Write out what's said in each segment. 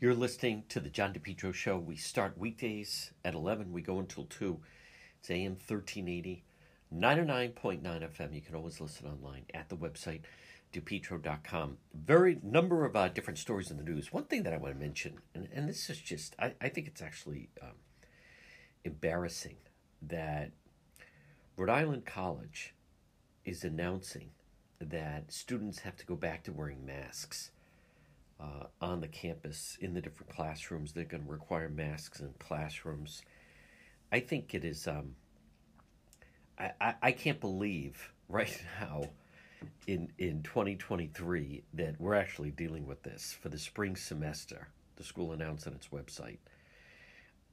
You're listening to the John DePetro Show. We start weekdays at 11. We go until 2. It's AM 1380, 99.9 FM. You can always listen online at the website, depetro.com. Very number of uh, different stories in the news. One thing that I want to mention, and, and this is just, I, I think it's actually um, embarrassing that Rhode Island College is announcing that students have to go back to wearing masks uh, on the campus in the different classrooms. They're going to require masks in classrooms. I think it is. Um, I, I, I can't believe right now in in 2023 that we're actually dealing with this for the spring semester. The school announced on its website.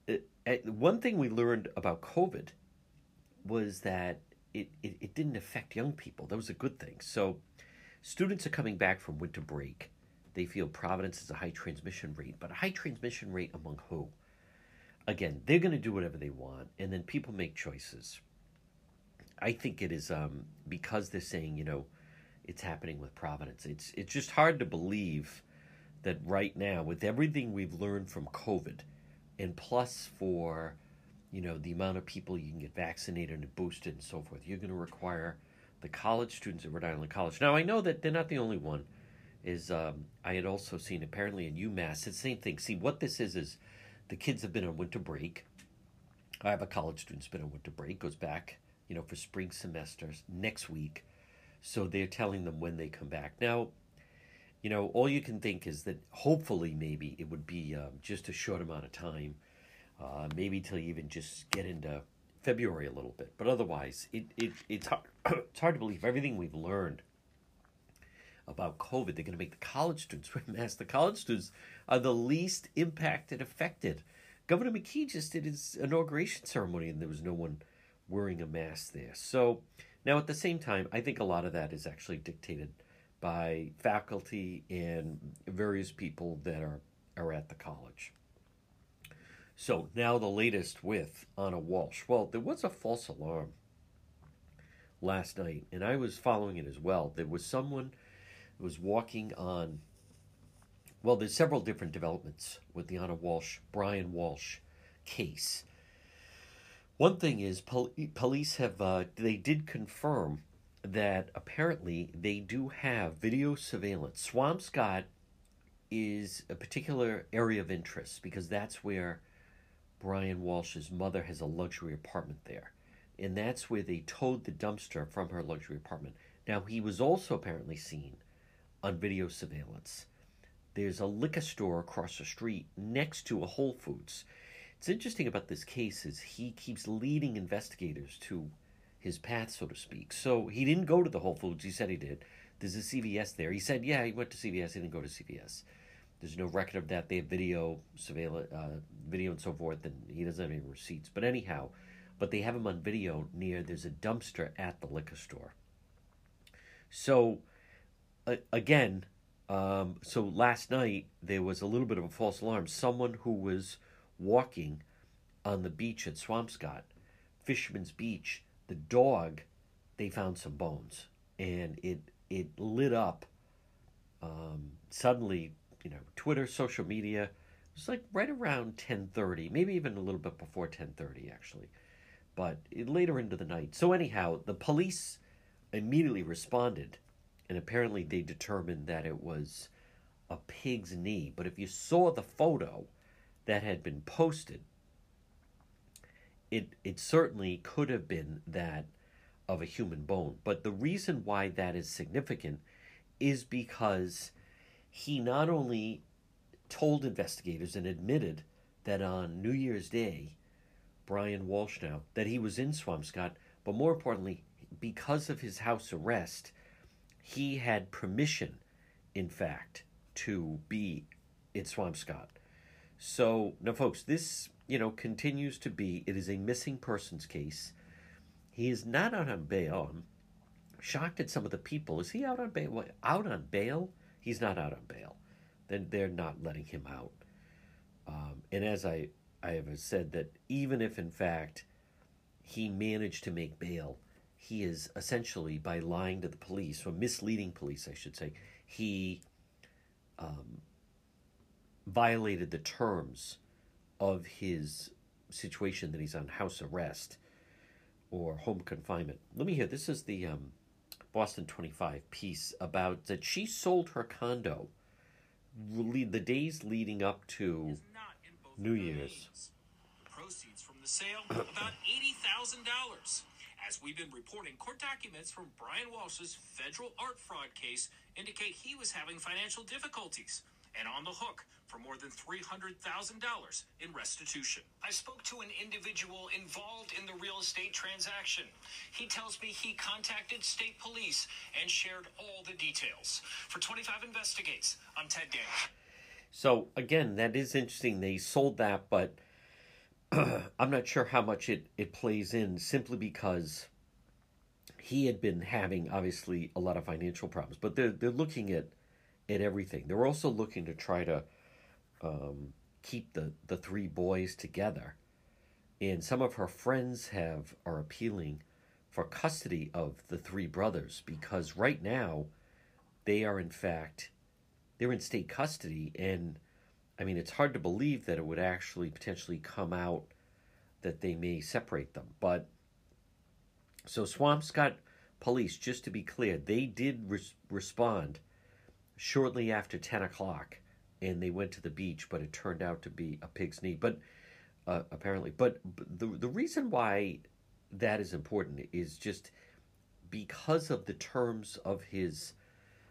It, it, one thing we learned about COVID was that it, it, it didn't affect young people. That was a good thing. So, students are coming back from winter break. They feel Providence is a high transmission rate, but a high transmission rate among who? Again, they're going to do whatever they want, and then people make choices. I think it is um, because they're saying, you know, it's happening with Providence. It's it's just hard to believe that right now, with everything we've learned from COVID, and plus for you know, the amount of people you can get vaccinated and boosted and so forth. You're going to require the college students at Rhode Island College. Now, I know that they're not the only one. Is um, I had also seen apparently in UMass, it's the same thing. See, what this is is the kids have been on winter break. I have a college student's been on winter break, goes back, you know, for spring semesters next week. So they're telling them when they come back. Now, you know, all you can think is that hopefully maybe it would be um, just a short amount of time uh, maybe till you even just get into February a little bit. But otherwise, it, it it's hard, it's hard to believe everything we've learned about COVID. They're going to make the college students wear masks. The college students are the least impacted, affected. Governor McKee just did his inauguration ceremony, and there was no one wearing a mask there. So now, at the same time, I think a lot of that is actually dictated by faculty and various people that are are at the college. So now the latest with Anna Walsh. Well, there was a false alarm last night, and I was following it as well. There was someone who was walking on. Well, there's several different developments with the Anna Walsh, Brian Walsh case. One thing is, pol- police have uh, they did confirm that apparently they do have video surveillance. Swampscott is a particular area of interest because that's where Brian Walsh's mother has a luxury apartment there. And that's where they towed the dumpster from her luxury apartment. Now, he was also apparently seen on video surveillance. There's a liquor store across the street next to a Whole Foods. It's interesting about this case is he keeps leading investigators to his path, so to speak. So he didn't go to the Whole Foods. He said he did. There's a CVS there. He said, yeah, he went to CVS. He didn't go to CVS. There's no record of that. They have video, surveillance, uh, video and so forth, and he doesn't have any receipts. But anyhow, but they have him on video near. There's a dumpster at the liquor store. So, again, um, so last night there was a little bit of a false alarm. Someone who was walking on the beach at Swampscott, Fisherman's Beach, the dog, they found some bones, and it it lit up. Um, suddenly, you know, Twitter, social media. It was like right around 10:30, maybe even a little bit before 10:30 actually. But it, later into the night. So anyhow, the police immediately responded and apparently they determined that it was a pig's knee. But if you saw the photo that had been posted, it it certainly could have been that of a human bone. But the reason why that is significant is because he not only told investigators and admitted that on New Year's Day, Brian Walsh now, that he was in Swampscott, but more importantly, because of his house arrest, he had permission in fact, to be in Swampscott. So now, folks, this you know continues to be. It is a missing persons case. He is not out on bail. I'm shocked at some of the people. Is he out on bail? What, out on bail? He's not out on bail. Then they're not letting him out. Um, and as I I have said that even if in fact he managed to make bail, he is essentially by lying to the police or misleading police, I should say, he um, violated the terms of his situation that he's on house arrest or home confinement. Let me hear. This is the um, Boston 25 piece about that she sold her condo the days leading up to New Year's. Proceeds from the sale about $80,000. As we've been reporting, court documents from Brian Walsh's federal art fraud case indicate he was having financial difficulties and on the hook for more than $300,000 in restitution. I spoke to an individual involved in the real estate transaction. He tells me he contacted state police and shared all the details. For 25 Investigates, I'm Ted Daniels. So, again, that is interesting. They sold that, but I'm not sure how much it, it plays in simply because he had been having, obviously, a lot of financial problems. But they're, they're looking at at everything. They're also looking to try to um, keep the, the three boys together. And some of her friends have are appealing for custody of the three brothers because right now they are in fact they're in state custody and I mean it's hard to believe that it would actually potentially come out that they may separate them. But so Swampscott police, just to be clear, they did res- respond shortly after 10 o'clock and they went to the beach, but it turned out to be a pig's knee. But uh, apparently, but the, the reason why that is important is just because of the terms of his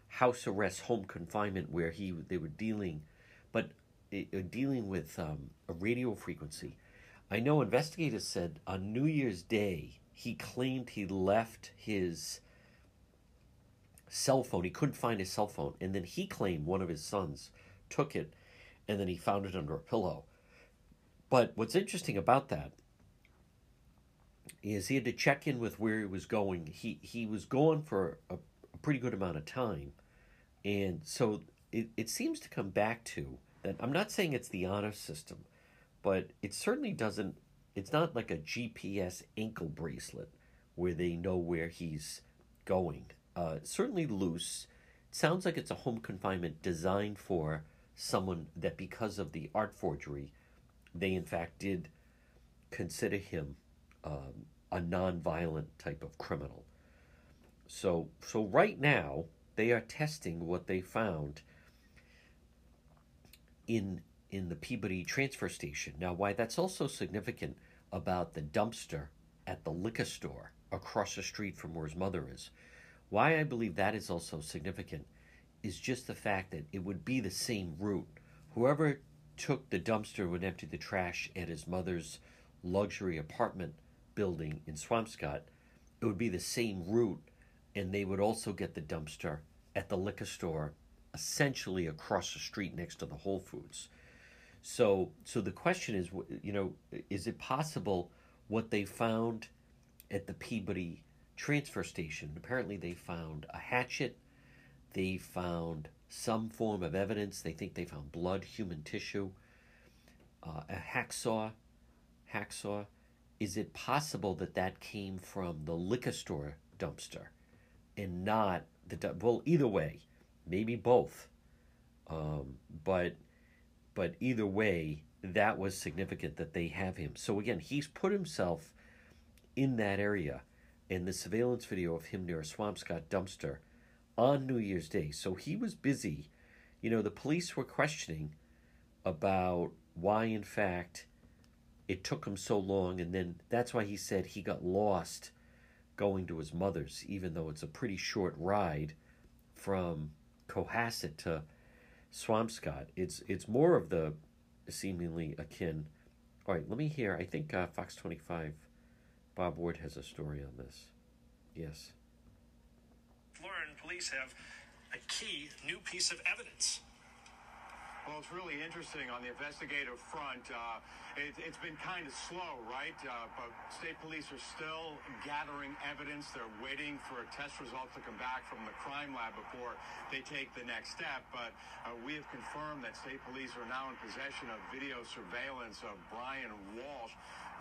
house arrest, home confinement, where he they were dealing, but dealing with um, a radio frequency. I know investigators said on New Year's Day he claimed he left his cell phone. He couldn't find his cell phone. And then he claimed one of his sons took it and then he found it under a pillow. But what's interesting about that is he had to check in with where he was going. He he was gone for a, a pretty good amount of time. And so it, it seems to come back to that I'm not saying it's the honor system, but it certainly doesn't it's not like a GPS ankle bracelet where they know where he's going uh, certainly loose. It sounds like it's a home confinement designed for someone that, because of the art forgery, they in fact did consider him um, a non-violent type of criminal. So, so right now they are testing what they found in in the Peabody transfer station. Now, why that's also significant about the dumpster at the liquor store across the street from where his mother is. Why I believe that is also significant is just the fact that it would be the same route. Whoever took the dumpster would empty the trash at his mother's luxury apartment building in Swampscott. It would be the same route, and they would also get the dumpster at the liquor store, essentially across the street next to the Whole Foods. So, so the question is, you know, is it possible what they found at the Peabody transfer station. Apparently, they found a hatchet. They found some form of evidence. They think they found blood, human tissue, uh, a hacksaw. Hacksaw. Is it possible that that came from the liquor store dumpster and not the well? Either way, maybe both. Um, but but either way, that was significant that they have him. So again, he's put himself in that area in the surveillance video of him near a Swampscott dumpster on New Year's Day. So he was busy. You know, the police were questioning about why, in fact, it took him so long. And then that's why he said he got lost going to his mother's, even though it's a pretty short ride from Cohasset to Swampscott. It's, it's more of the seemingly akin. All right, let me hear. I think uh, Fox 25 Bob Ward has a story on this. Yes. Florida police have a key new piece of evidence. Well, it's really interesting on the investigative front. Uh, it, has been kind of slow, right? Uh, but state police are still gathering evidence. They're waiting for a test results to come back from the crime lab before they take the next step. But uh, we have confirmed that state police are now in possession of video surveillance of Brian Walsh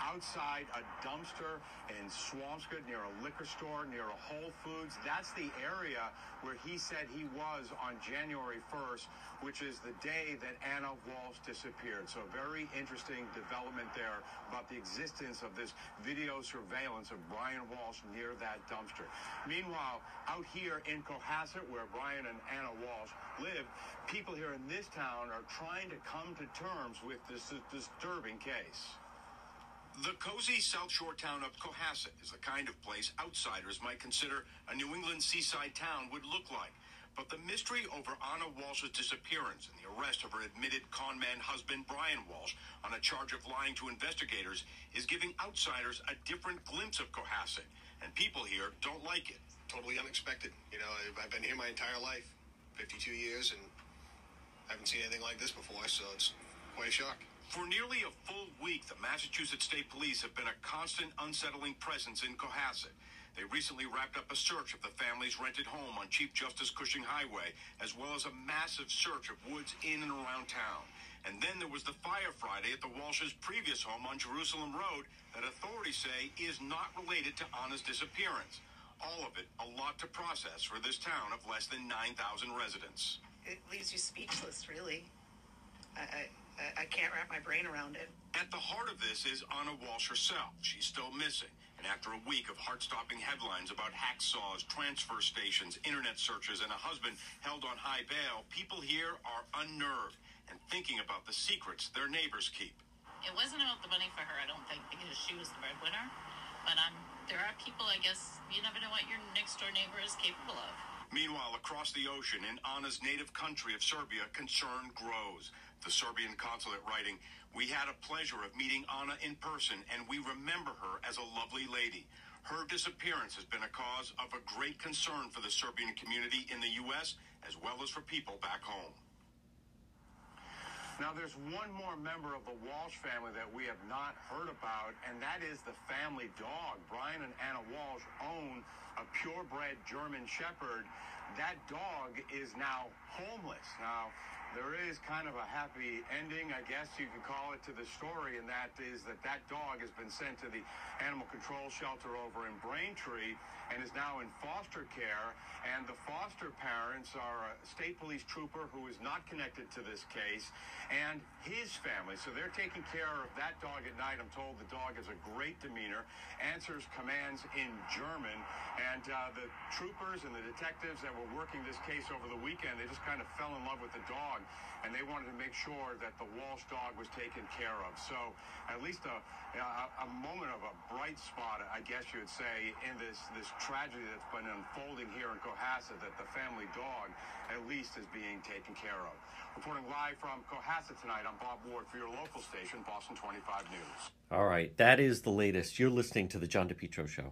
outside a dumpster in Swampscott near a liquor store, near a Whole Foods. That's the area where he said he was on January 1st, which is the day that Anna Walsh disappeared. So very interesting development there about the existence of this video surveillance of Brian Walsh near that dumpster. Meanwhile, out here in Cohasset, where Brian and Anna Walsh lived, people here in this town are trying to come to terms with this disturbing case. The cozy South Shore town of Cohasset is the kind of place outsiders might consider a New England seaside town would look like. But the mystery over Anna Walsh's disappearance and the arrest of her admitted conman husband, Brian Walsh, on a charge of lying to investigators is giving outsiders a different glimpse of Cohasset. And people here don't like it. Totally unexpected. You know, I've been here my entire life, 52 years, and I haven't seen anything like this before, so it's quite a shock. For nearly a full week, the Massachusetts State Police have been a constant unsettling presence in Cohasset. They recently wrapped up a search of the family's rented home on Chief Justice Cushing Highway, as well as a massive search of woods in and around town. And then there was the fire Friday at the Walsh's previous home on Jerusalem Road that authorities say is not related to Anna's disappearance. All of it a lot to process for this town of less than 9,000 residents. It leaves you speechless, really. I, I I, can't wrap my brain around it. At the heart of this is Anna Walsh herself. She's still missing. And after a week of heart-stopping headlines about hacksaws, transfer stations, internet searches, and a husband held on high bail, people here are unnerved and thinking about the secrets their neighbors keep. It wasn't about the money for her, I don't think, because she was the breadwinner. But um, there are people, I guess, you never know what your next door neighbor is capable of. Meanwhile, across the ocean in Anna's native country of Serbia, concern grows the Serbian consulate writing, We had a pleasure of meeting Anna in person, and we remember her as a lovely lady. Her disappearance has been a cause of a great concern for the Serbian community in the U.S. as well as for people back home. Now, there's one more member of the Walsh family that we have not heard about, and that is the family dog. Brian and Anna Walsh own a purebred German Shepherd. That dog is now homeless. Now, there is kind of a happy ending, I guess you could call it, to the story, and that is that that dog has been sent to the animal control shelter over in Braintree and is now in foster care. And the foster parents are a state police trooper who is not connected to this case and his family. So they're taking care of that dog at night. I'm told the dog has a great demeanor, answers commands in German. And uh, the troopers and the detectives that were working this case over the weekend, they just kind of fell in love with the dog and they wanted to make sure that the Walsh dog was taken care of. So at least a, a, a moment of a bright spot, I guess you would say, in this, this tragedy that's been unfolding here in Cohasset, that the family dog at least is being taken care of. Reporting live from Cohasset tonight, I'm Bob Ward for your local station, Boston 25 News. All right, that is the latest. You're listening to the John DePetro Show.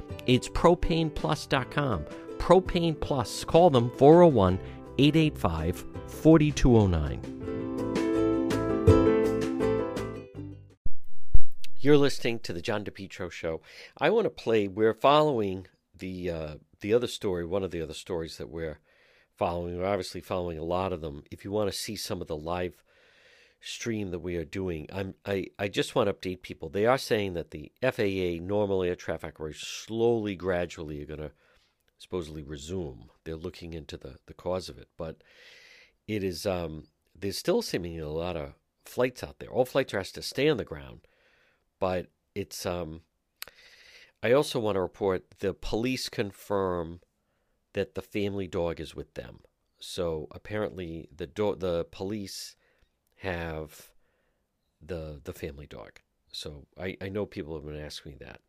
it's propaneplus.com. Propane Plus. Call them 401 885 4209. You're listening to the John DePetro Show. I want to play. We're following the uh, the other story, one of the other stories that we're following, we're obviously following a lot of them. If you want to see some of the live stream that we are doing, I'm I, I just want to update people. They are saying that the FAA normal air traffic operations slowly, gradually are going to supposedly resume. They're looking into the, the cause of it, but it is um, there's still seemingly a lot of flights out there. All flights are asked to stay on the ground, but it's um. I also want to report the police confirm that the family dog is with them. So apparently the do- the police have the the family dog. So I, I know people have been asking me that,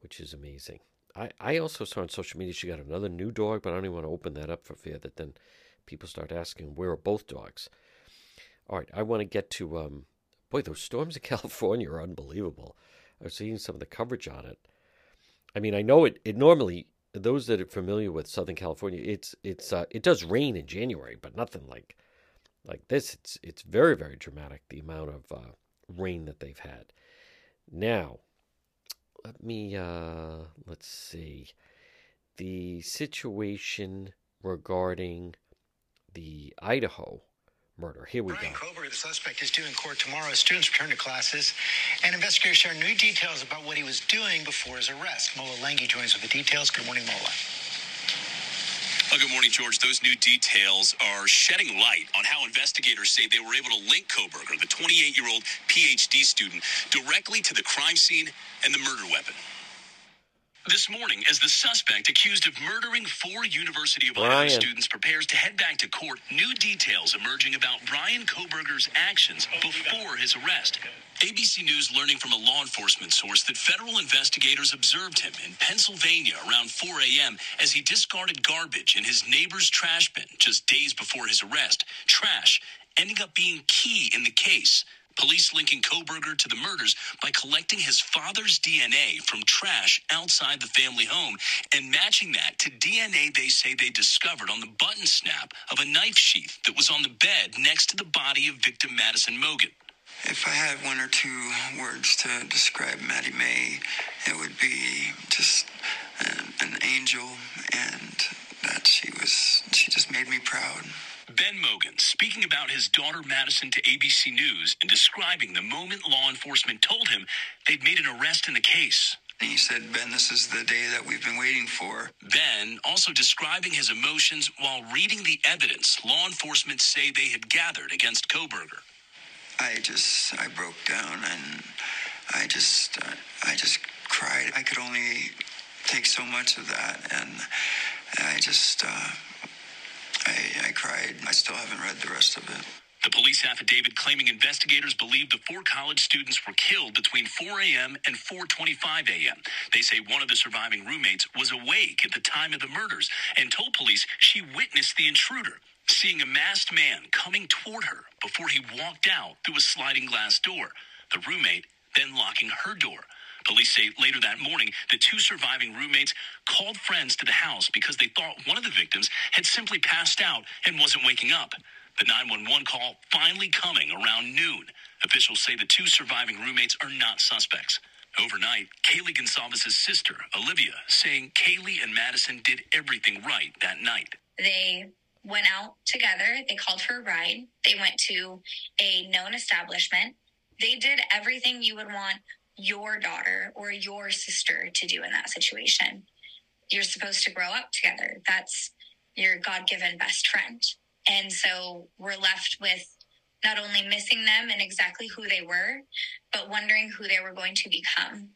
which is amazing. I, I also saw on social media she got another new dog, but I don't even want to open that up for fear that then people start asking where are both dogs. All right, I want to get to um, boy those storms in California are unbelievable. I was seeing some of the coverage on it. I mean, I know it. It normally those that are familiar with Southern California, it's it's uh, it does rain in January, but nothing like like this. It's it's very very dramatic the amount of uh, rain that they've had. Now, let me uh, let's see the situation regarding the Idaho murder. Here we Brian go. Kohberger, the suspect, is due in court tomorrow students return to classes, and investigators share new details about what he was doing before his arrest. Mola Lenghi joins with the details. Good morning, Mola. Good morning, George. Those new details are shedding light on how investigators say they were able to link Kohberger, the 28 year old PhD student, directly to the crime scene and the murder weapon. This morning, as the suspect accused of murdering four University of Brian. students prepares to head back to court, new details emerging about Bryan Kohberger's actions before his arrest. ABC News learning from a law enforcement source that federal investigators observed him in Pennsylvania around 4 a.m. as he discarded garbage in his neighbor's trash bin just days before his arrest. Trash ending up being key in the case. Police linking Kohberger to the murders by collecting his father's DNA from trash outside the family home and matching that to DNA they say they discovered on the button snap of a knife sheath that was on the bed next to the body of victim Madison Mogen. If I had one or two words to describe Maddie May, it would be just an, an angel, and that she was, she just made me proud. Ben Mogen speaking about his daughter Madison to ABC News and describing the moment law enforcement told him they'd made an arrest in the case. And he said, Ben, this is the day that we've been waiting for. Ben also describing his emotions while reading the evidence law enforcement say they had gathered against Kohberger. I just, I broke down and I just, uh, I just cried. I could only take so much of that, and I just, uh, I, I cried. I still haven't read the rest of it. The police affidavit claiming investigators believe the four college students were killed between 4 a.m. and 4:25 a.m. They say one of the surviving roommates was awake at the time of the murders and told police she witnessed the intruder, seeing a masked man coming toward her before he walked out through a sliding glass door. The roommate then locking her door. Police say later that morning, the two surviving roommates called friends to the house because they thought one of the victims had simply passed out and wasn't waking up. The 911 call finally coming around noon. Officials say the two surviving roommates are not suspects. Overnight, Kaylee Goncalves' sister, Olivia, saying Kaylee and Madison did everything right that night. They went out together. They called for a ride. They went to a known establishment. They did everything you would want your daughter or your sister to do in that situation. You're supposed to grow up together. That's your God given best friend. And so we're left with not only missing them and exactly who they were, but wondering who they were going to become.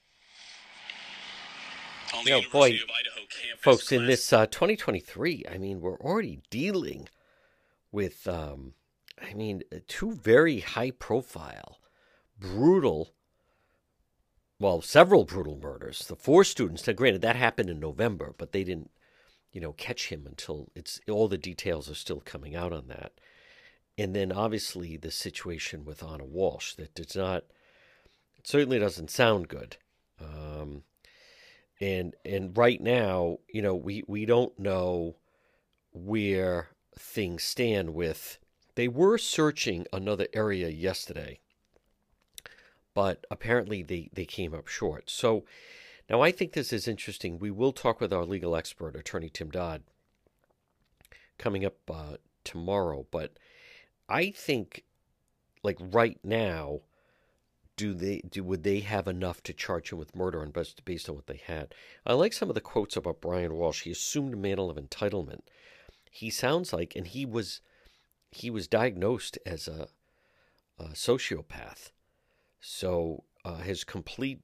On the Yo, boy, of Idaho campus, folks, in this uh, 2023, I mean, we're already dealing with, um, I mean, two very high profile, brutal, well, several brutal murders. The four students, now granted, that happened in November, but they didn't, you know, catch him until it's all the details are still coming out on that. And then obviously the situation with Anna Walsh that does not, it certainly doesn't sound good. Um, and and right now, you know, we we don't know where things stand with. They were searching another area yesterday, but apparently they they came up short. So now I think this is interesting. We will talk with our legal expert, attorney Tim Dodd, coming up uh, tomorrow. But I think, like right now, do they do would they have enough to charge him with murder and based based on what they had? I like some of the quotes about Brian Walsh. He assumed a mantle of entitlement. He sounds like, and he was he was diagnosed as a, a sociopath. So uh, his complete,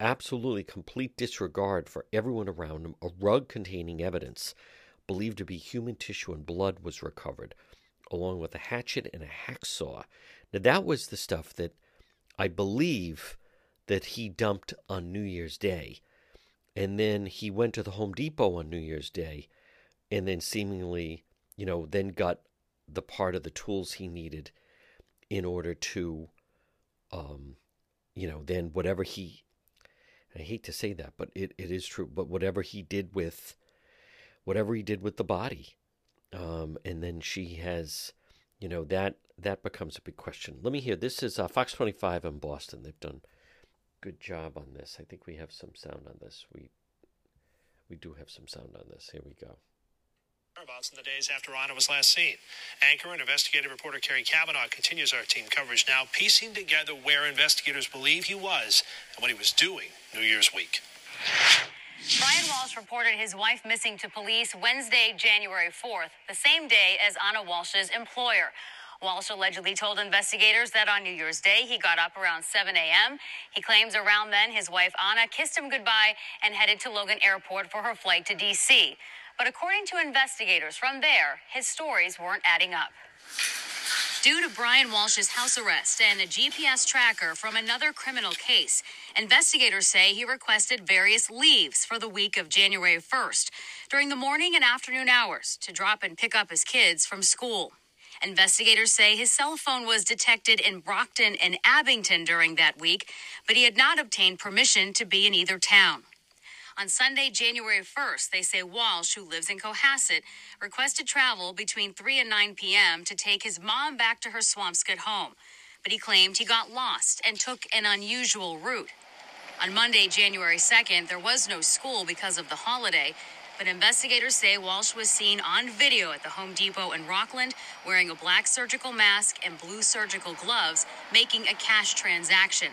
absolutely complete disregard for everyone around him, a rug containing evidence believed to be human tissue and blood was recovered, along with a hatchet and a hacksaw. Now, that was the stuff that I believe that he dumped on New Year's Day. And then he went to the Home Depot on New Year's Day and then seemingly, you know, then got the part of the tools he needed in order to, um, you know, then whatever he, I hate to say that, but it, it is true, but whatever he did with, whatever he did with the body, um, and then she has, you know, that that becomes a big question. Let me hear. This is uh, Fox 25 in Boston. They've done good job on this. I think we have some sound on this. We we do have some sound on this. Here we go. Whereabouts in the days after Anna was last seen. Anchor and investigative reporter Kerry Kavanaugh continues our team coverage now, piecing together where investigators believe he was and what he was doing New Year's week. Brian Walsh reported his wife missing to police Wednesday, January 4th, the same day as Anna Walsh's employer. Walsh allegedly told investigators that on New Year's Day he got up around 7 a.m. He claims around then his wife Anna kissed him goodbye and headed to Logan Airport for her flight to D.C. But according to investigators from there, his stories weren't adding up. Due to Brian Walsh's house arrest and a GPS tracker from another criminal case, investigators say he requested various leaves for the week of January 1st during the morning and afternoon hours to drop and pick up his kids from school. Investigators say his cell phone was detected in Brockton and Abington during that week, but he had not obtained permission to be in either town. On Sunday, January 1st, they say Walsh, who lives in Cohasset, requested travel between 3 and 9 p.m. to take his mom back to her Swampscott home. But he claimed he got lost and took an unusual route. On Monday, January 2nd, there was no school because of the holiday, but investigators say Walsh was seen on video at the Home Depot in Rockland wearing a black surgical mask and blue surgical gloves, making a cash transaction.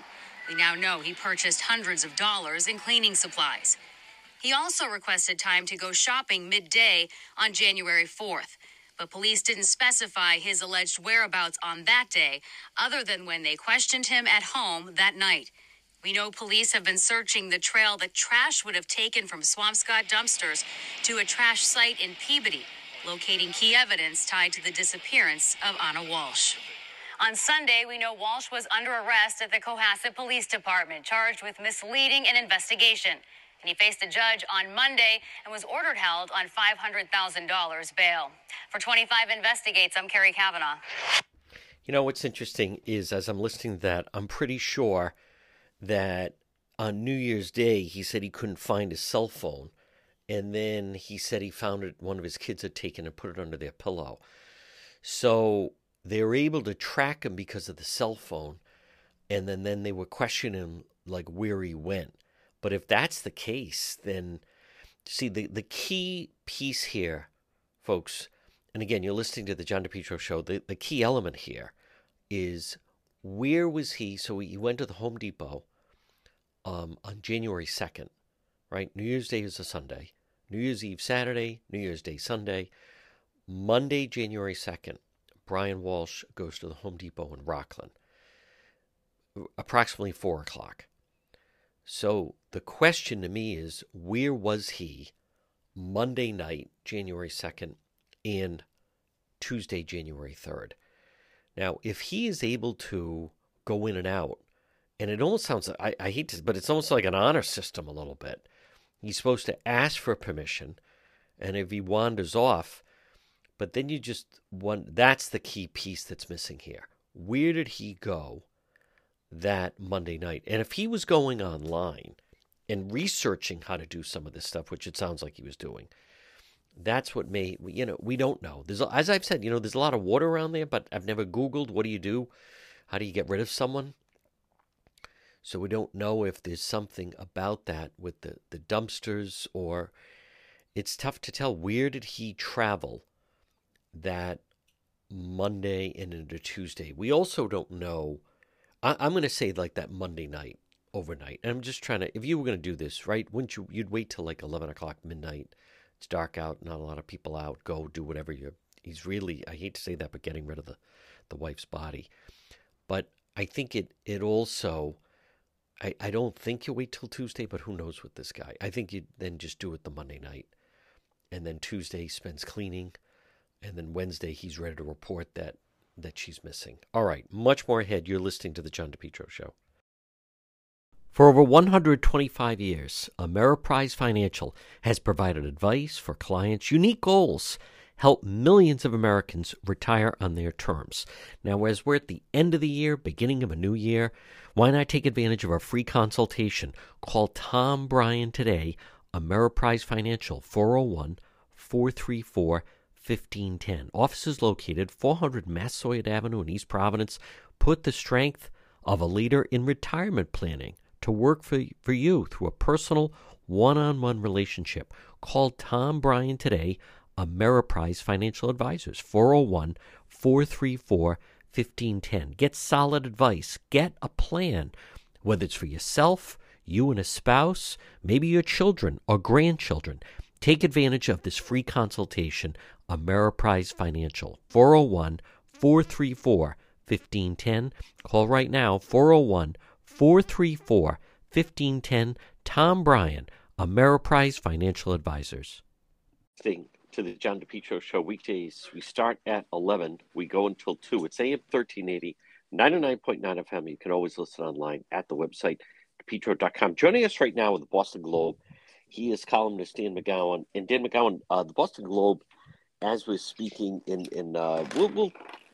We now know he purchased hundreds of dollars in cleaning supplies. He also requested time to go shopping midday on January 4th, but police didn't specify his alleged whereabouts on that day, other than when they questioned him at home that night. We know police have been searching the trail that trash would have taken from Swampscott dumpsters to a trash site in Peabody, locating key evidence tied to the disappearance of Anna Walsh. On Sunday, we know Walsh was under arrest at the Cohasset Police Department, charged with misleading an investigation and he faced a judge on Monday and was ordered held on $500,000 bail. For 25 Investigates, I'm Kerry Kavanaugh. You know what's interesting is as I'm listening to that, I'm pretty sure that on New Year's Day he said he couldn't find his cell phone, and then he said he found it. One of his kids had taken and put it under their pillow. So they were able to track him because of the cell phone, and then then they were questioning him like where he went. But if that's the case, then see the, the key piece here, folks, and again, you're listening to the John DePetro show, the, the key element here is where was he? So he went to the Home Depot um, on January 2nd, right? New Year's Day is a Sunday. New Year's Eve Saturday, New Year's Day Sunday. Monday, January 2nd, Brian Walsh goes to the Home Depot in Rockland, approximately 4 o'clock. So the question to me is where was he Monday night, January 2nd, and Tuesday, January 3rd? Now, if he is able to go in and out, and it almost sounds I, I hate to, but it's almost like an honor system a little bit. He's supposed to ask for permission, and if he wanders off, but then you just want that's the key piece that's missing here. Where did he go that Monday night. And if he was going online and researching how to do some of this stuff, which it sounds like he was doing, that's what may you know we don't know. There's as I've said, you know, there's a lot of water around there, but I've never Googled what do you do, how do you get rid of someone. So we don't know if there's something about that with the the dumpsters or it's tough to tell where did he travel that Monday and into Tuesday. We also don't know. I, I'm going to say like that Monday night overnight. And I'm just trying to. If you were going to do this, right? Wouldn't you? You'd wait till like 11 o'clock midnight. It's dark out. Not a lot of people out. Go do whatever you. He's really. I hate to say that, but getting rid of the, the wife's body. But I think it. It also. I, I don't think you wait till Tuesday, but who knows with this guy? I think you then just do it the Monday night, and then Tuesday he spends cleaning and then Wednesday he's ready to report that that she's missing. All right, much more ahead. You're listening to the John DePetro show. For over 125 years, Ameriprise Financial has provided advice for clients' unique goals, help millions of Americans retire on their terms. Now, as we're at the end of the year, beginning of a new year, why not take advantage of our free consultation? Call Tom Bryan today, Ameriprise Financial, 401 434 1510. Offices located 400 Massasoit Avenue in East Providence put the strength of a leader in retirement planning to work for, for you through a personal one on one relationship. Call Tom Bryan today, Ameriprise Financial Advisors, 401 434 1510. Get solid advice, get a plan, whether it's for yourself, you and a spouse, maybe your children or grandchildren. Take advantage of this free consultation Ameriprise Financial, 401 434 1510. Call right now, 401 434 1510. Tom Bryan, Ameriprise Financial Advisors. Thing to the John DePetro Show weekdays. We start at 11, we go until 2. It's AM 1380, 99.9 FM. You can always listen online at the website, depetro.com. Joining us right now with the Boston Globe, he is columnist Dan McGowan. And Dan McGowan, uh, the Boston Globe as we're speaking in in uh, we'll we'll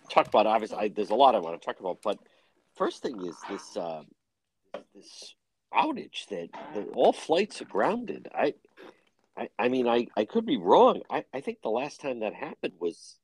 talk about obviously I, there's a lot I want to talk about, but first thing is this uh, this outage that, that all flights are grounded. I I, I mean I, I could be wrong. I, I think the last time that happened was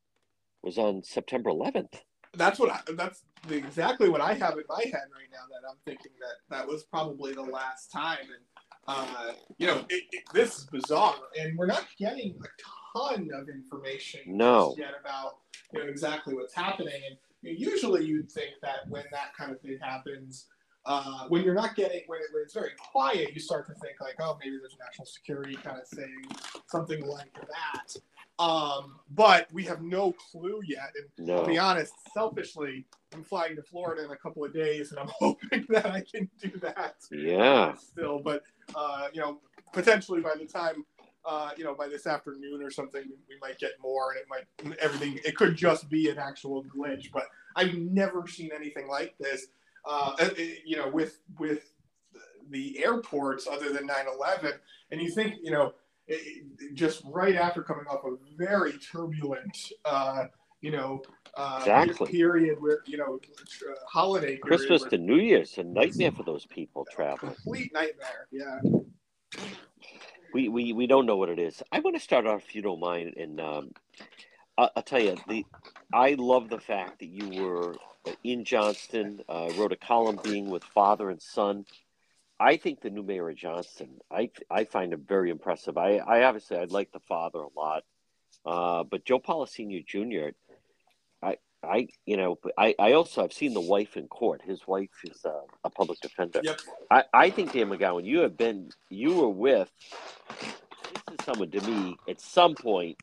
was on September 11th. That's what I, that's exactly what I have in my head right now. That I'm thinking that that was probably the last time, and uh, you know, it, it, this is bizarre, and we're not getting a ton of information no. yet about you know exactly what's happening. And you know, usually you'd think that when that kind of thing happens, uh, when you're not getting when, it, when, it's very quiet, you start to think like, oh, maybe there's a national security kind of thing, something like that. Um, but we have no clue yet. And no. to be honest, selfishly, I'm flying to Florida in a couple of days, and I'm hoping that I can do that. Yeah. Still, but uh, you know, potentially by the time uh, you know, by this afternoon or something, we might get more, and it might everything. It could just be an actual glitch, but I've never seen anything like this. Uh, uh you know, with with the airports other than 9/11, and you think, you know, it, just right after coming off a very turbulent, uh, you know, uh, exactly. period where you know, uh, holiday Christmas to New Year's, a nightmare for those people traveling. Complete nightmare. Yeah we, we, we don't know what it is. I want to start off, if you don't mind, and um, I'll, I'll, tell you, the I love the fact that you were in Johnston, uh, wrote a column being with father and son. I think the new mayor of Johnston, I I find him very impressive. I, I obviously I like the father a lot, uh, but Joe Polisena Jr. I, you know, I, I also have seen the wife in court. His wife is a, a public defender. Yep. I, I think Dan McGowan, you have been, you were with. This is someone to me at some point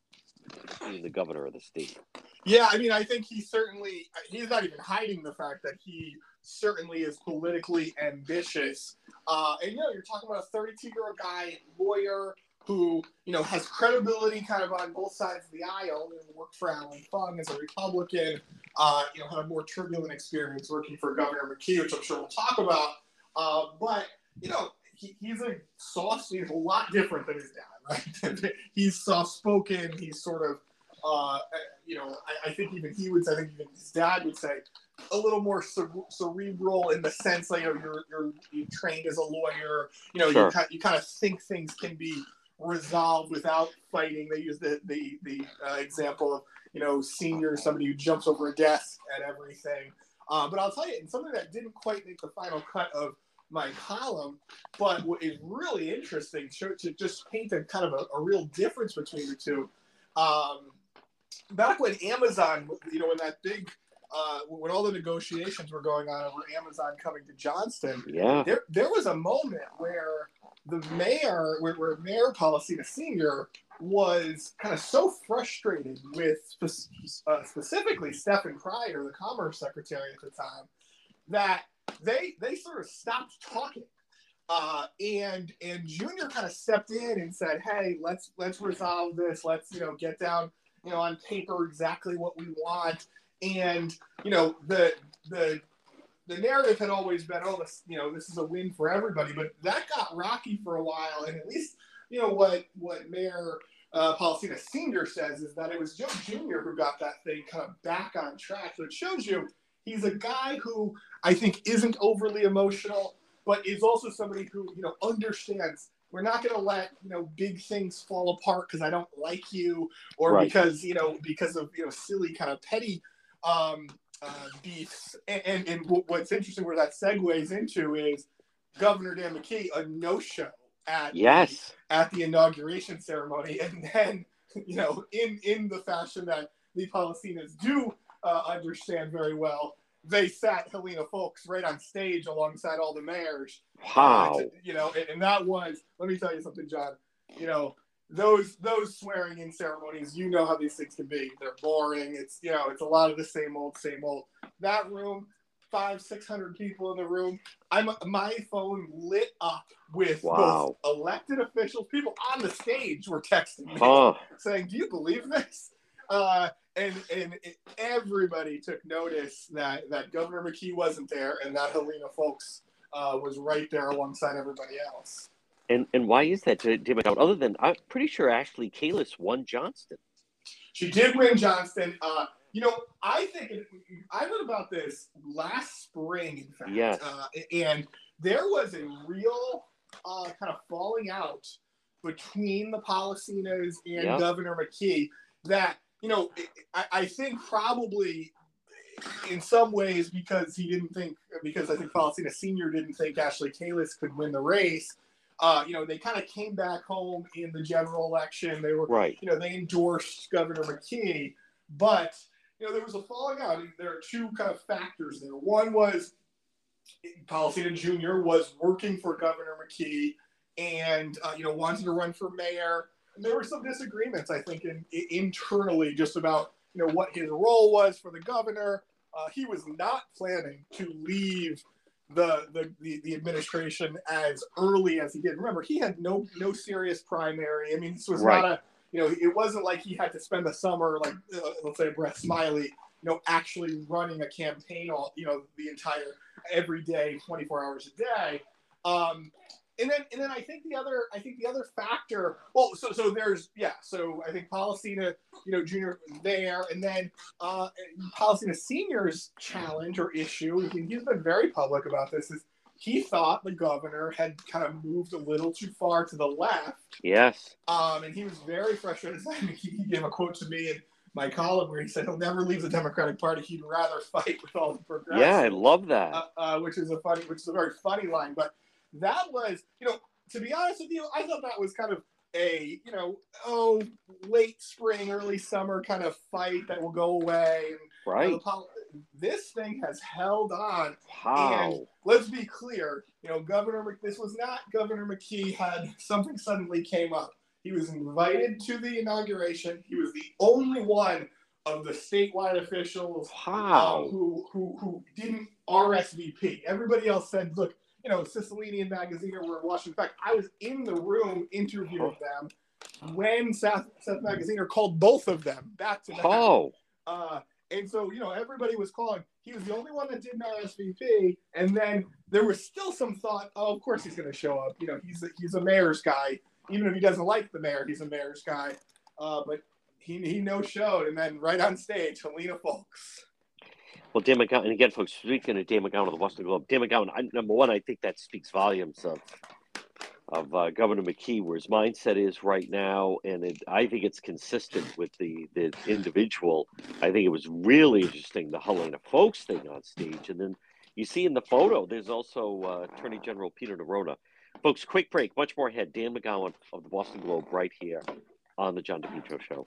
being the governor of the state. Yeah, I mean, I think he certainly he's not even hiding the fact that he certainly is politically ambitious. Uh, and you know, you're talking about a 32 year old guy, lawyer, who you know has credibility kind of on both sides of the aisle. Know, worked for Allan Fung as a Republican. Uh, you know, had a more turbulent experience working for Governor McKee, which I'm sure we'll talk about. Uh, but you know, he, he's a soft. He's a lot different than his dad, right? he's soft spoken. He's sort of, uh, you know, I, I, think even he would. say, I think even his dad would say a little more cerebral in the sense that you know, you're, you're, you're trained as a lawyer. You know, sure. you, you kind of think things can be resolved without fighting. They use the the, the uh, example of you know senior somebody who jumps over a desk and everything. Uh, but I'll tell you, and something that didn't quite make the final cut of my column, but what is really interesting to, to just paint a kind of a, a real difference between the two. Um, back when Amazon, you know, when that big, uh, when all the negotiations were going on over Amazon coming to Johnston, Yeah. there there was a moment where the mayor, where, where Mayor Polisena Senior was kind of so frustrated with uh, specifically Stefan Pryor, the Commerce Secretary at the time, that they they sort of stopped talking. Uh, and and Junior kind of stepped in and said, "Hey, let's let's resolve this. Let's you know get down you know on paper exactly what we want." And you know the the the narrative had always been, "Oh, this you know this is a win for everybody," but that got rocky for a while. And at least you know what what Mayor uh, Senior says is that it was Joe Junior who got that thing kind of back on track. So it shows you he's a guy who I think isn't overly emotional, but is also somebody who you know understands. We're not going to let you know big things fall apart because I don't like you, or Right. because you know because of you know silly kind of petty um, uh. And, and what's interesting where that segues into is Governor Dan McKee a no show at the- Yes. at the inauguration ceremony, and then you know in in the fashion that the Polisenas do uh, understand very well, they sat Helena Foulkes right on stage alongside all the mayors. Wow. Uh, to- you know, and, and that was let me tell you something, John. You know. Those those swearing in ceremonies, you know how these things can be. They're boring. It's you know, it's a lot of the same old, same old. That room, five, six hundred people in the room. I'm my phone lit up with Wow. both elected officials, people on the stage were texting me saying, "Do you believe this?" Uh, and and it, everybody took notice that that Governor McKee wasn't there and that Helena Foulkes uh, was right there alongside everybody else. And and why is that, Jim McGowan? Other than I'm pretty sure Ashley Kalus won Johnston. She did win Johnston. Uh, you know, I think it, I read about this last spring, in fact. Yes. Uh, and there was a real uh, kind of falling out between the Polisenas and Yeah. Governor McKee that, you know, I, I think probably in some ways because he didn't think, because I think Polisena Sr. didn't think Ashley Kalus could win the race. Uh, you know, they kind of came back home in the general election. They were, Right. you know, they endorsed Governor McKee, but you know, there was a falling out. There are two kind of factors there. One was Polisena Jr. was working for Governor McKee and uh, you know wanted to run for mayor. And there were some disagreements, I think, in, i internally just about you know what his role was for the governor. Uh, he was not planning to leave the, the the the administration as early as he did. Remember, he had no no serious primary. I mean, this was Right. not a you know it wasn't like he had to spend the summer like uh, let's say Brett Smiley, you know, actually running a campaign all you know the entire every day, twenty four hours a day. Um, and then and then I think the other I think the other factor well so so there's yeah so I think Polisena you know junior there and then uh Polisena senior's challenge or issue he's been very public about this is he thought the governor had kind of moved a little too far to the left Yes. um, and he was very frustrated. He, he gave a quote to me in my column where he said he'll never leave the Democratic Party. He'd rather fight with all the progressives Yeah, I love that. uh, uh, which is a funny, which is a very funny line. But that was, you know, to be honest with you, I thought that was kind of a, you know, oh, late spring, early summer kind of fight that will go away. And, you know, Right. pol- this thing has held on. Wow. And let's be clear, you know, Governor, Mc- this was not Governor McKee had something suddenly came up. He was invited to the inauguration. He was the only one of the statewide officials Wow. um, who, who who didn't RSVP. Everybody else said, "Look, you know, Cicilline and Magaziner were in Washington." In fact, I was in the room interviewing them when Seth, Seth Magaziner called both of them back to back. Oh. Uh, and so, you know, everybody was calling. He was the only one that didn't RSVP. And then there was still some thought, oh, of course he's going to show up. You know, he's a, he's a mayor's guy. Even if he doesn't like the mayor, he's a mayor's guy. Uh, but he, he no showed. And then right on stage, Helena Foulkes. Well, Dan McGowan, and again, folks, speaking of Dan McGowan of the Boston Globe, Dan McGowan, I, number one, I think that speaks volumes of of uh, Governor McKee, where his mindset is right now, and it, I think it's consistent with the the individual. I think it was really interesting the Helena Foulkes thing on stage, and then you see in the photo, there's also uh, Attorney General Peter Neronha. Folks, quick break. Much more ahead. Dan McGowan of the Boston Globe, right here on the John DePetro Show.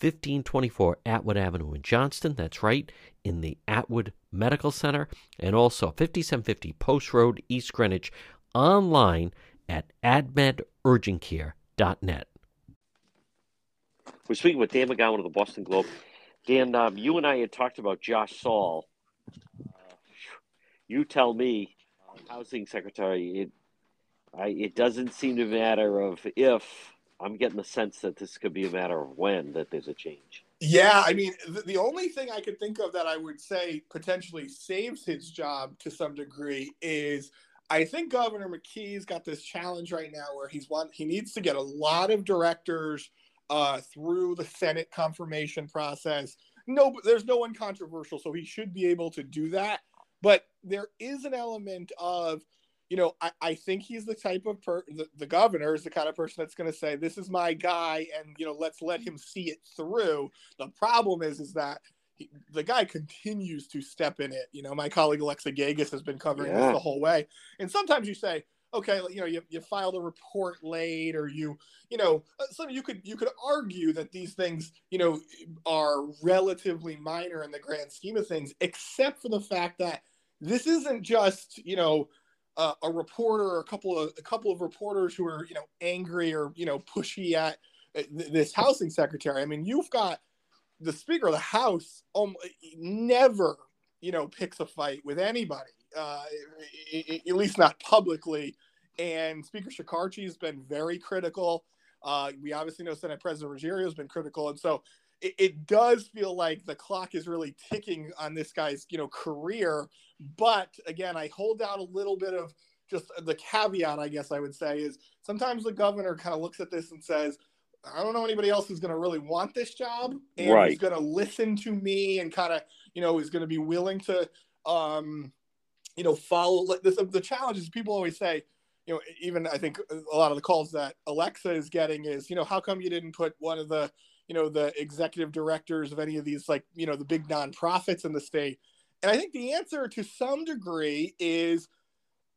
1524 Atwood Avenue in Johnston. That's right, in the Atwood Medical Center. And also 5750 Post Road, East Greenwich, online at admedurgentcare.net. We're speaking with Dan McGowan of the Boston Globe. Dan, um, you and I had talked about Josh Saal. You tell me, uh, housing secretary, it I, it doesn't seem to matter of if I'm getting the sense that this could be a matter of when that there's a change. Yeah, I mean, the, only thing I could think of that I would say potentially saves his job to some degree is I think Governor McKee's got this challenge right now where he's one he needs to get a lot of directors uh, through the Senate confirmation process. No, there's no one controversial, so he should be able to do that. But there is an element of you know, I, I think he's the type of per the, the governor is the kind of person that's going to say, this is my guy. And, you know, let's let him see it through. The problem is, is that he, the guy continues to step in it. You know, my colleague Alexa Gagosz has been covering yeah. this the whole way. And sometimes you say, okay, you know, you, you filed a report late or you, you know, uh, some you could, you could argue that these things, you know, are relatively minor in the grand scheme of things, except for the fact that this isn't just, you know, uh, a reporter or a couple of a couple of reporters who are you know angry or you know pushy at uh, this housing secretary. I mean, you've got the Speaker of the House um, never you know picks a fight with anybody, uh, at least not publicly. And Speaker Shekarchi has been very critical. Uh, we obviously know Senate President Ruggerio has been critical, and so it, it, does feel like the clock is really ticking on this guy's you know career but again i hold out a little bit of just the caveat i guess i would say is sometimes the governor kind of looks at this and says i don't know anybody else who's going to really want this job and right. who's going to listen to me and kind of you know is going to be willing to um you know follow this the challenge is people always say you know even i think uh, a lot of the calls that alexa is getting is you know how come you didn't put one of the you know the executive directors of any of these like you know the big nonprofits in the state? And i think the answer to some degree is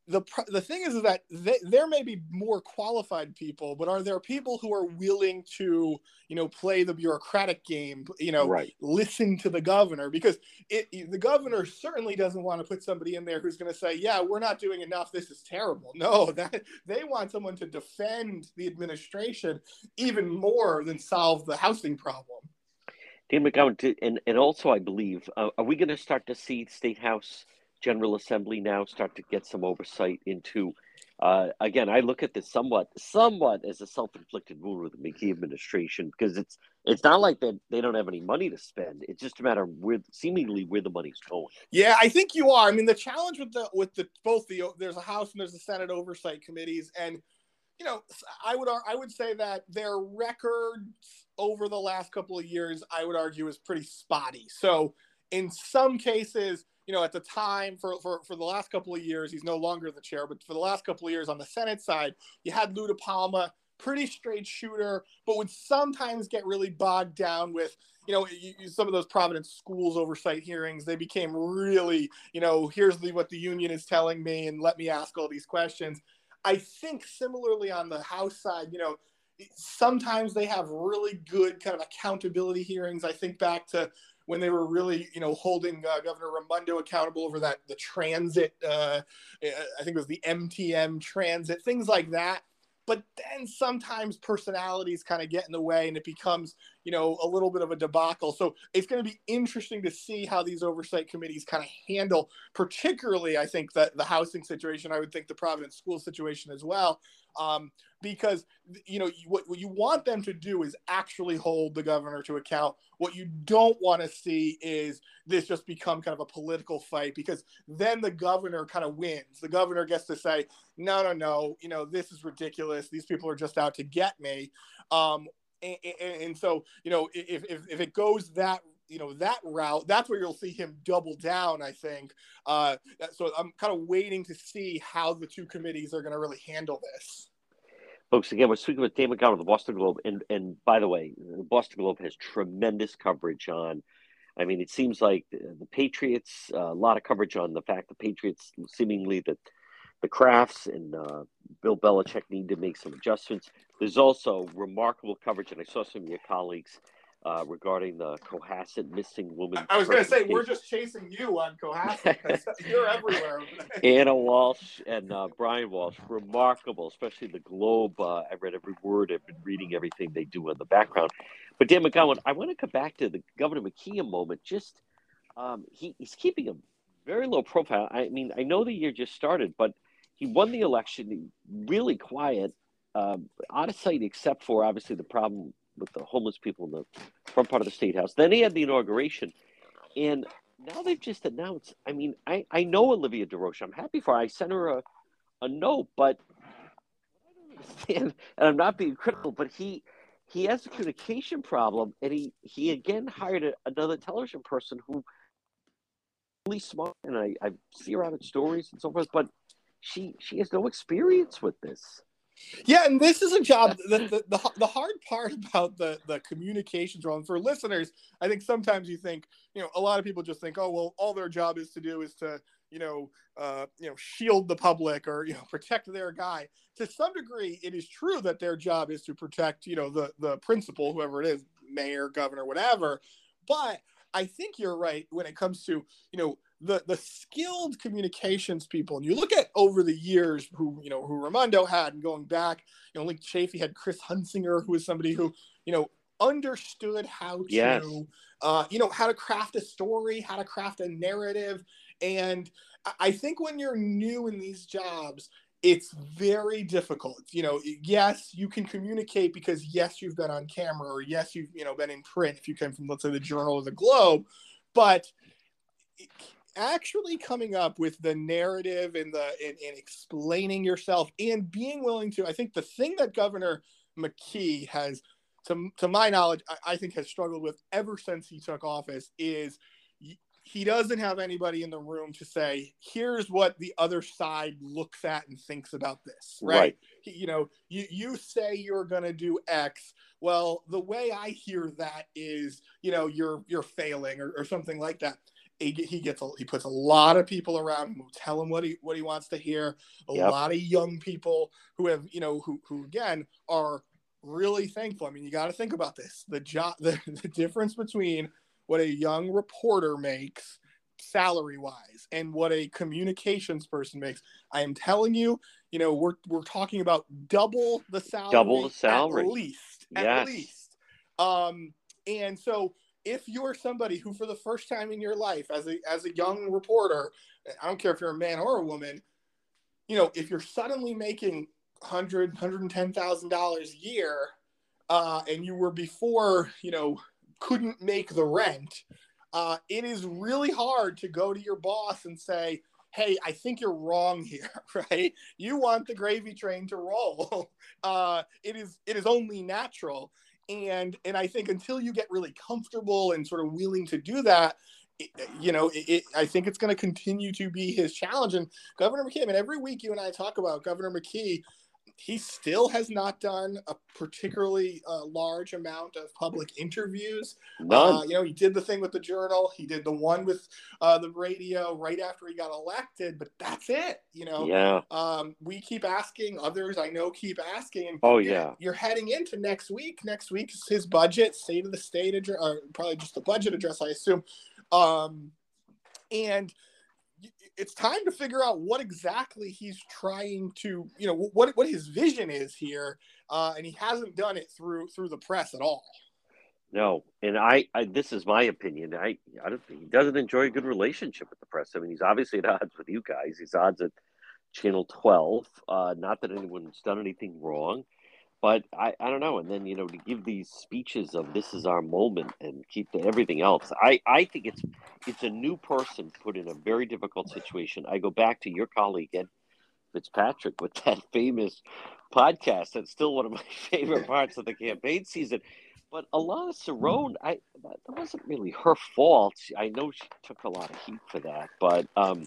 the the thing is, is that they, there may be more qualified people, but are there people who are willing to, you know, play the bureaucratic game, you know, right. listen to the governor? Because it, the governor certainly doesn't want to put somebody in there who's going to say, "Yeah, we're not doing enough. This is terrible." No, that they want someone to defend the administration even more than solve the housing problem. Dan McGowan, and and also I believe, uh, are we going to start to see state house? General Assembly now start to get some oversight into. Uh, again, I look at this somewhat, somewhat as a self-inflicted wound with the McKee administration because it's it's not like that they don't have any money to spend. It's just a matter of where, seemingly, where the money's going. Yeah, I think you are. I mean, the challenge with the with the both the there's a House and there's a Senate oversight committees, and you know, I would I would say that their records over the last couple of years, I would argue, is pretty spotty. So in some cases you know, at the time for, for, for the last couple of years, he's no longer the chair, but for the last couple of years on the Senate side, you had Lou DiPalma, pretty straight shooter, but would sometimes get really bogged down with, you know, some of those Providence schools oversight hearings. They became really, you know, here's the, what the union is telling me, and let me ask all these questions. I think similarly on the House side, you know, sometimes they have really good kind of accountability hearings. I think back to when they were really, you know, holding uh, Governor Raimondo accountable over that the transit. Uh, I think it was the MTM transit, things like that. but then sometimes personalities kind of get in the way and it becomes, you know, a little bit of a debacle. So it's going to be interesting to see how these oversight committees kind of handle, particularly, I think, that the housing situation. I would think the Providence school situation as well. Um, because you know what, what you want them to do is actually hold the governor to account. What you don't want to see is this just become kind of a political fight because then the governor kind of wins. The governor gets to say no no no you know this is ridiculous. These people are just out to get me. Um, and, and, and so you know if, if, if it goes that you know that route that's where you'll see him double down i think uh, so i'm kind of waiting to see how the two committees are going to really handle this Folks, again, we're speaking with Dan McGowan of the Boston Globe. And, and by the way, the Boston Globe has tremendous coverage on, I mean, it seems like the, the Patriots, uh, a lot of coverage on the fact the Patriots seemingly that the Krafts and uh, Bill Belichick need to make some adjustments. There's also remarkable coverage, and I saw some of your colleagues uh, regarding the Cohasset missing woman. I was going to say we're just chasing you on Cohasset. Because you're everywhere. Anna Walsh and uh, Brian Walsh, remarkable, especially the Globe. Uh, I read every word. I've been reading everything they do in the background. But Dan McGowan, I want to come back to the Governor McKee a moment. Just um, he, he's keeping a very low profile. I mean, I know the year just started, but he won the election really quiet, um, out of sight, except for obviously the problem with the homeless people in the front part of the state house. Then he had the inauguration, and now they've just announced. I mean, I I know Olivia DaRocha. I'm happy for her. I sent her a a note, but I don't understand, and I'm not being critical, but he he has a communication problem, and he he again hired a, another television person who really smart, and I I see her out in stories and so forth, but she she has no experience with this. Yeah, and this is a job. The, the, the, the, hard part about the, the communications role, and for listeners, I think sometimes you think, you know, a lot of people just think, oh, well, all their job is to do is to, you know, uh, you know, shield the public or you know, protect their guy. To some degree, it is true that their job is to protect, you know, the the principal, whoever it is, mayor, governor, whatever. But I think you're right when it comes to, you know, the the skilled communications people, and you look at over the years who you know who Raimondo had, and going back, you know, like Chafee had Chris Hunsinger, who was somebody who you know understood how to, yes. uh, you know, how to craft a story, how to craft a narrative, and I think when you're new in these jobs, it's very difficult. You know, yes, you can communicate because yes, you've been on camera, or yes, you've you know been in print if you came from let's say the Journal of the Globe, but actually coming up with the narrative and the and, and, explaining yourself and being willing to i think the thing that governor mckee has to, to my knowledge I, I think has struggled with ever since he took office is he doesn't have anybody in the room to say here's what the other side looks at and thinks about this right, right. He, you know you, you say you're going to do x. Well the way i hear that is you know you're you're failing or, or something like that he, he gets a, he puts a lot of people around him who tell him what he what he wants to hear. A yep. lot of young people who have you know who who again are really thankful. I mean, you got to think about this: the job, the, the difference between what a young reporter makes salary wise and what a communications person makes. I am telling you, you know, we're we're talking about double the salary, double the salary, at least, yes. at least. Um, and so if you're somebody who for the first time in your life as a as a young reporter i don't care if you're a man or a woman you know if you're suddenly making 100 110000 dollars a year uh, and you were before you know couldn't make the rent uh, it is really hard to go to your boss and say hey i think you're wrong here right? You want the gravy train to roll. Uh, it is it is only natural and and I think until you get really comfortable and sort of willing to do that, it, uh, you know, it, it, I think it's going to continue to be his challenge. And Governor McKee, I mean, every week you and I talk about Governor McKee he still has not done a particularly uh, large amount of public interviews. Uh, you know, he did the thing with the journal. He did the one with uh, the radio right after he got elected, but that's it. You know, yeah. Um, we keep asking. Others I know keep asking. Oh yeah, you're heading into next week. Next week is his budget, state of the state address, or probably just the budget address, I assume. Um, and it's time to figure out what exactly he's trying to, you know, what what his vision is here, uh, and he hasn't done it through through the press at all. No, and I, I this is my opinion. I, I don't he doesn't enjoy a good relationship with the press. I mean, he's obviously at odds with you guys. He's odds at Channel Twelve. Uh, not that anyone's done anything wrong, but I, I don't know. And then you know to give these speeches of this is our moment and keep the, everything else. I, I think it's it's a new person put in a very difficult situation. I go back to your colleague Ed Fitzpatrick with that famous podcast. That's still one of my favorite parts of the campaign season but Alana Cerrone, I that wasn't really her fault. I know she took a lot of heat for that, but um,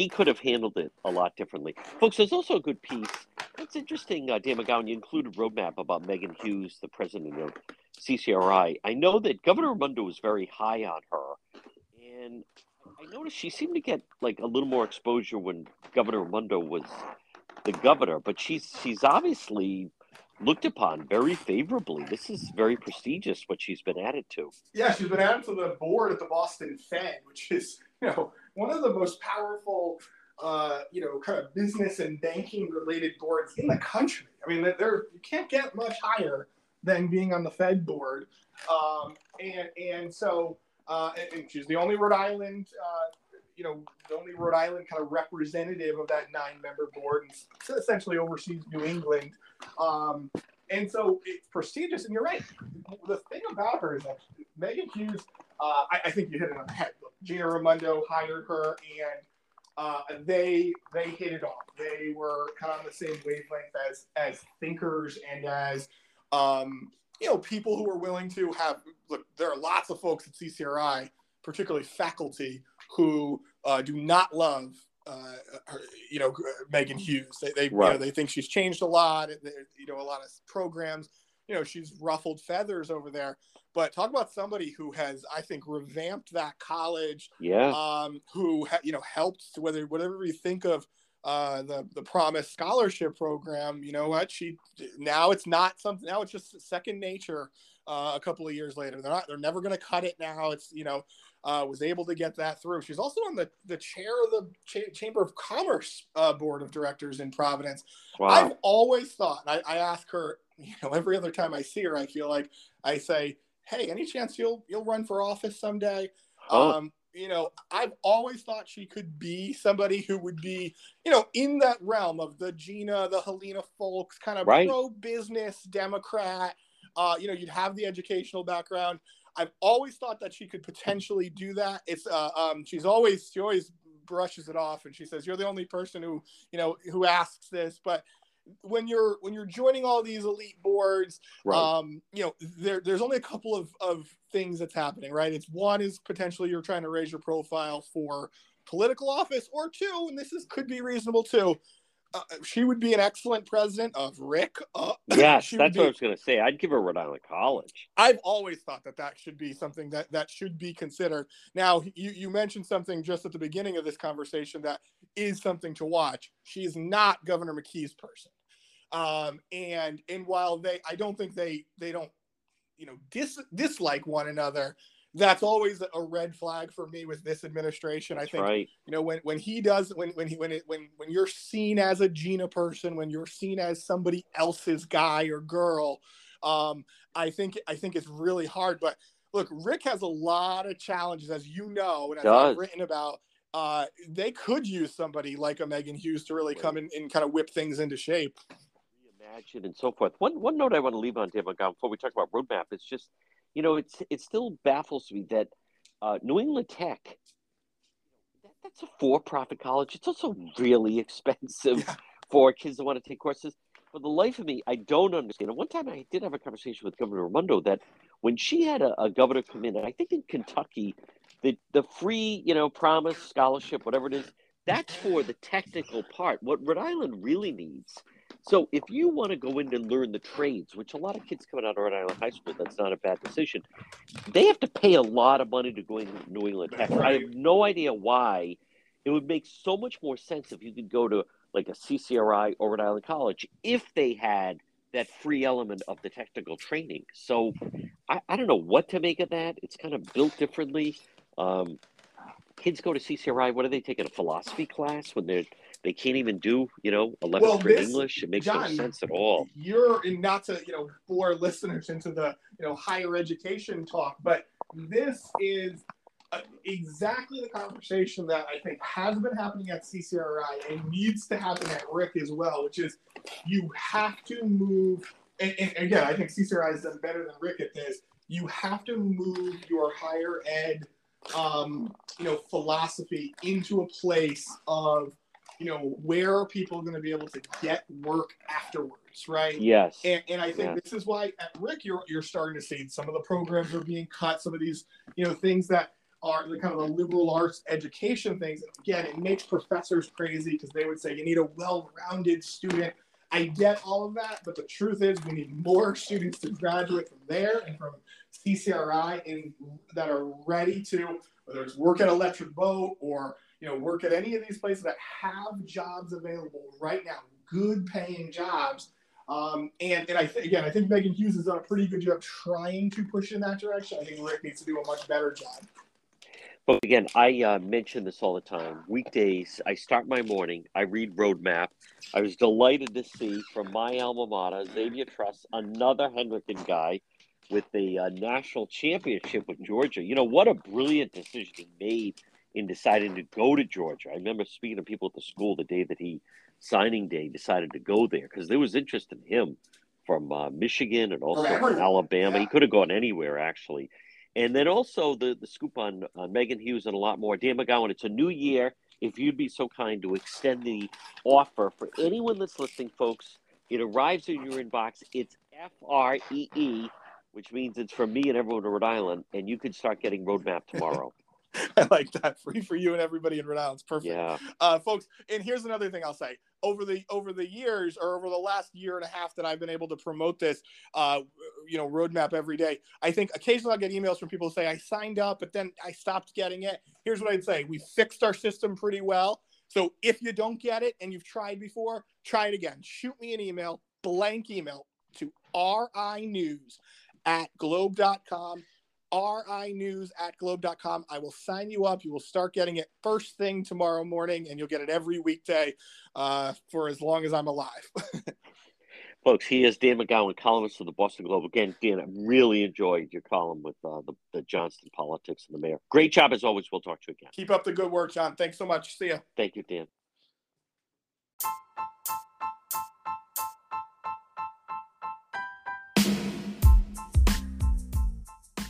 he could have handled it a lot differently. Folks, there's also a good piece. It's interesting, uh, Dan McGowan, you included roadmap about Meghan Hughes, the president of CCRI. I know that Governor Raimondo was very high on her, and I noticed she seemed to get like a little more exposure when Governor Raimondo was the governor, but she's she's obviously looked upon very favorably. This is very prestigious what she's been added to. Yeah, she's been added to the board at the Boston Fed, which is you know one of the most powerful. Uh, you know, kind of business and banking related boards in the country. I mean, there you can't get much higher than being on the Fed board, um, and and so uh, and she's the only Rhode Island uh, you know, the only Rhode Island kind of representative of that nine member board and essentially oversees New England. Um, and so it's prestigious. And you're right. The thing about her is that Meghan Hughes, uh, I, I, think you hit it on the head. Gina Raimondo hired her and uh, they they hit it off. They were kind of on the same wavelength as as thinkers and as um, you know people who are willing to have look. There are lots of folks at CCRI, particularly faculty, who uh, do not love uh, her, you know Meghan Hughes. They they, right. you know, they think she's changed a lot. They, you know a lot of programs. You know she's ruffled feathers over there. But talk about somebody who has, I think, revamped that college. Yeah. Um, who ha- you know helped whether whatever you think of uh, the the Promise Scholarship Program. You know what? She now it's not something. Now it's just second nature. Uh, a couple of years later, they're not. They're never going to cut it now. It's you know uh, was able to get that through. She's also on the, the chair of the Ch- Chamber of Commerce uh, board of directors in Providence. Wow. I've always thought, I, I ask her, you know, every other time I see her, I feel like I say, "Hey, any chance you'll you'll run for office someday?" Oh. Um, you know, I've always thought she could be somebody who would be, you know, in that realm of the Gina, the Helena Foulkes kind of right. pro business Democrat. Uh, you know, you'd have the educational background. I've always thought that she could potentially do that. It's uh, um, she's always she always brushes it off and she says you're the only person who you know who asks this, but when you're when you're joining all these elite boards right. um you know there there's only a couple of of things that's happening right it's one is potentially you're trying to raise your profile for political office or two and this is could be reasonable too uh, she would be an excellent president of Rick. Uh, yes, that's be, what I was going to say. I'd give her Rhode Island College. I've always thought that that should be something that that should be considered. Now, you you mentioned something just at the beginning of this conversation that is something to watch. She is not Governor McKee's person, um, and and while they, I don't think they they don't, you know, dis, dislike one another that's always a red flag for me with this administration. That's I think right. you know when when he does when when he when it when when you're seen as a Gina person, when you're seen as somebody else's guy or girl, um, I think I think it's really hard. But look, Rick has a lot of challenges, as you know, and as I've written about. Uh, they could use somebody like a Meghan Hughes to really come in and kind of whip things into shape. Imagine and so forth. One one note I want to leave on Dave before we talk about roadmap is just you know, it's it still baffles me that uh, New England Tech, that, that's a for-profit college. It's also really expensive yeah. for kids that want to take courses. For the life of me, I don't understand. And one time I did have a conversation with Governor Raimondo that when she had a, a governor come in, I think in Kentucky, the the free, you know, promise scholarship, whatever it is, that's for the technical part. What Rhode Island really needs so if you want to go in and learn the trades, which a lot of kids coming out of Rhode Island High School, that's not a bad decision. They have to pay a lot of money to go into New England Tech. Right. I have no idea why. It would make so much more sense if you could go to like a CCRI or Rhode Island College if they had that free element of the technical training. So I, I don't know what to make of that. It's kind of built differently. Um, kids go to CCRI. What are they taking a philosophy class when they're they can't even do you know 11th well, grade English? It makes John, no sense at all. You're in not to you know bore listeners into the you know higher education talk, but this is uh, exactly the conversation that I think has been happening at CCRI and needs to happen at Rick as well, which is you have to move. And, and again, I think CCRI has done better than Rick at this. You have to move your higher ed, um, you know, philosophy into a place of, you know, where are people going to be able to get work afterwards, right? Yes. And, and I think yes. this is why at RIC you're you're starting to see some of the programs are being cut, some of these, you know, things that are the kind of the liberal arts education things. Again, it makes professors crazy because they would say you need a well-rounded student. I get all of that, but the truth is we need more students to graduate from there and from CCRI and that are ready to whether it's work at Electric Boat or you know work at any of these places that have jobs available right now, good paying jobs. Um, and and I th- again, I think Meghan Hughes has done a pretty good job trying to push in that direction. I think Rick needs to do a much better job. But again, I uh, mention this all the time. Weekdays, I start my morning. I read Roadmap. I was delighted to see from my alma mater, Xavier Truss, another Hendricken guy with the uh, national championship with Georgia. You know what a brilliant decision he made in deciding to go to Georgia. I remember speaking to people at the school the day that he signing day decided to go there because there was interest in him from uh, Michigan and also from Alabama. Yeah. He could have gone anywhere actually. And then also the, the scoop on, on Meghan Hughes and a lot more. Dan McGowan, it's a new year. If you'd be so kind to extend the offer for anyone that's listening, folks, it arrives in your inbox. It's F R E E, which means it's from me and everyone in Rhode Island, and you can start getting Roadmap tomorrow. I like that. Free for you and everybody in Rhode Island. It's perfect. Yeah. Uh, folks, and here's another thing I'll say. Over the over the years or over the last year and a half that I've been able to promote this, uh, you know, roadmap every day, I think occasionally I'll get emails from people who say I signed up, but then I stopped getting it. Here's what I'd say: We fixed our system pretty well. So if you don't get it and you've tried before, try it again. Shoot me an email, blank email to rinews at globe.com rinews at globe.com. I will sign you up. You will start getting it first thing tomorrow morning, and you'll get it every weekday uh, for as long as I'm alive. Folks, he is Dan McGowan, columnist of the Boston Globe. Again, Dan, I really enjoyed your column with uh, the, the Johnston politics and the mayor. Great job as always. We'll talk to you again. Keep up the good work, John. Thanks so much. See you. Thank you, Dan.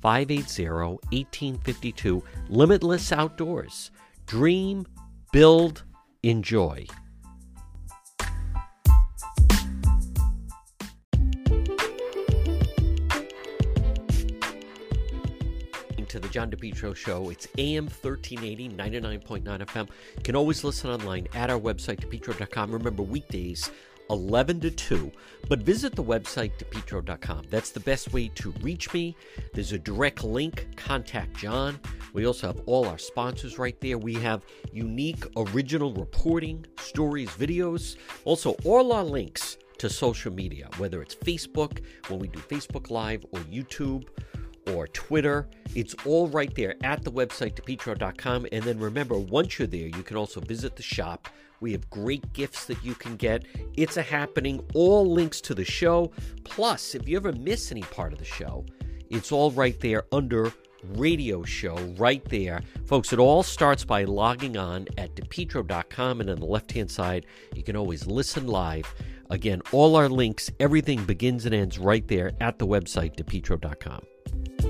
580 1852. Limitless Outdoors. Dream, build, enjoy. to the John DePetro Show. It's AM 1380, 99.9 FM. You can always listen online at our website, depetro.com. Remember, weekdays, 11 to 2. But visit the website, depetro.com. That's the best way to reach me. There's a direct link, contact John. We also have all our sponsors right there. We have unique original reporting, stories, videos, also all our links to social media, whether it's Facebook, when we do Facebook Live, or YouTube or Twitter. It's all right there at the website, depetro.com. And then remember, once you're there, you can also visit the shop we have great gifts that you can get. It's a happening. All links to the show. Plus, if you ever miss any part of the show, it's all right there under radio show right there. Folks, it all starts by logging on at depetro.com, and on the left hand side, you can always listen live. Again, all our links, everything begins and ends right there at the website, depetro.com.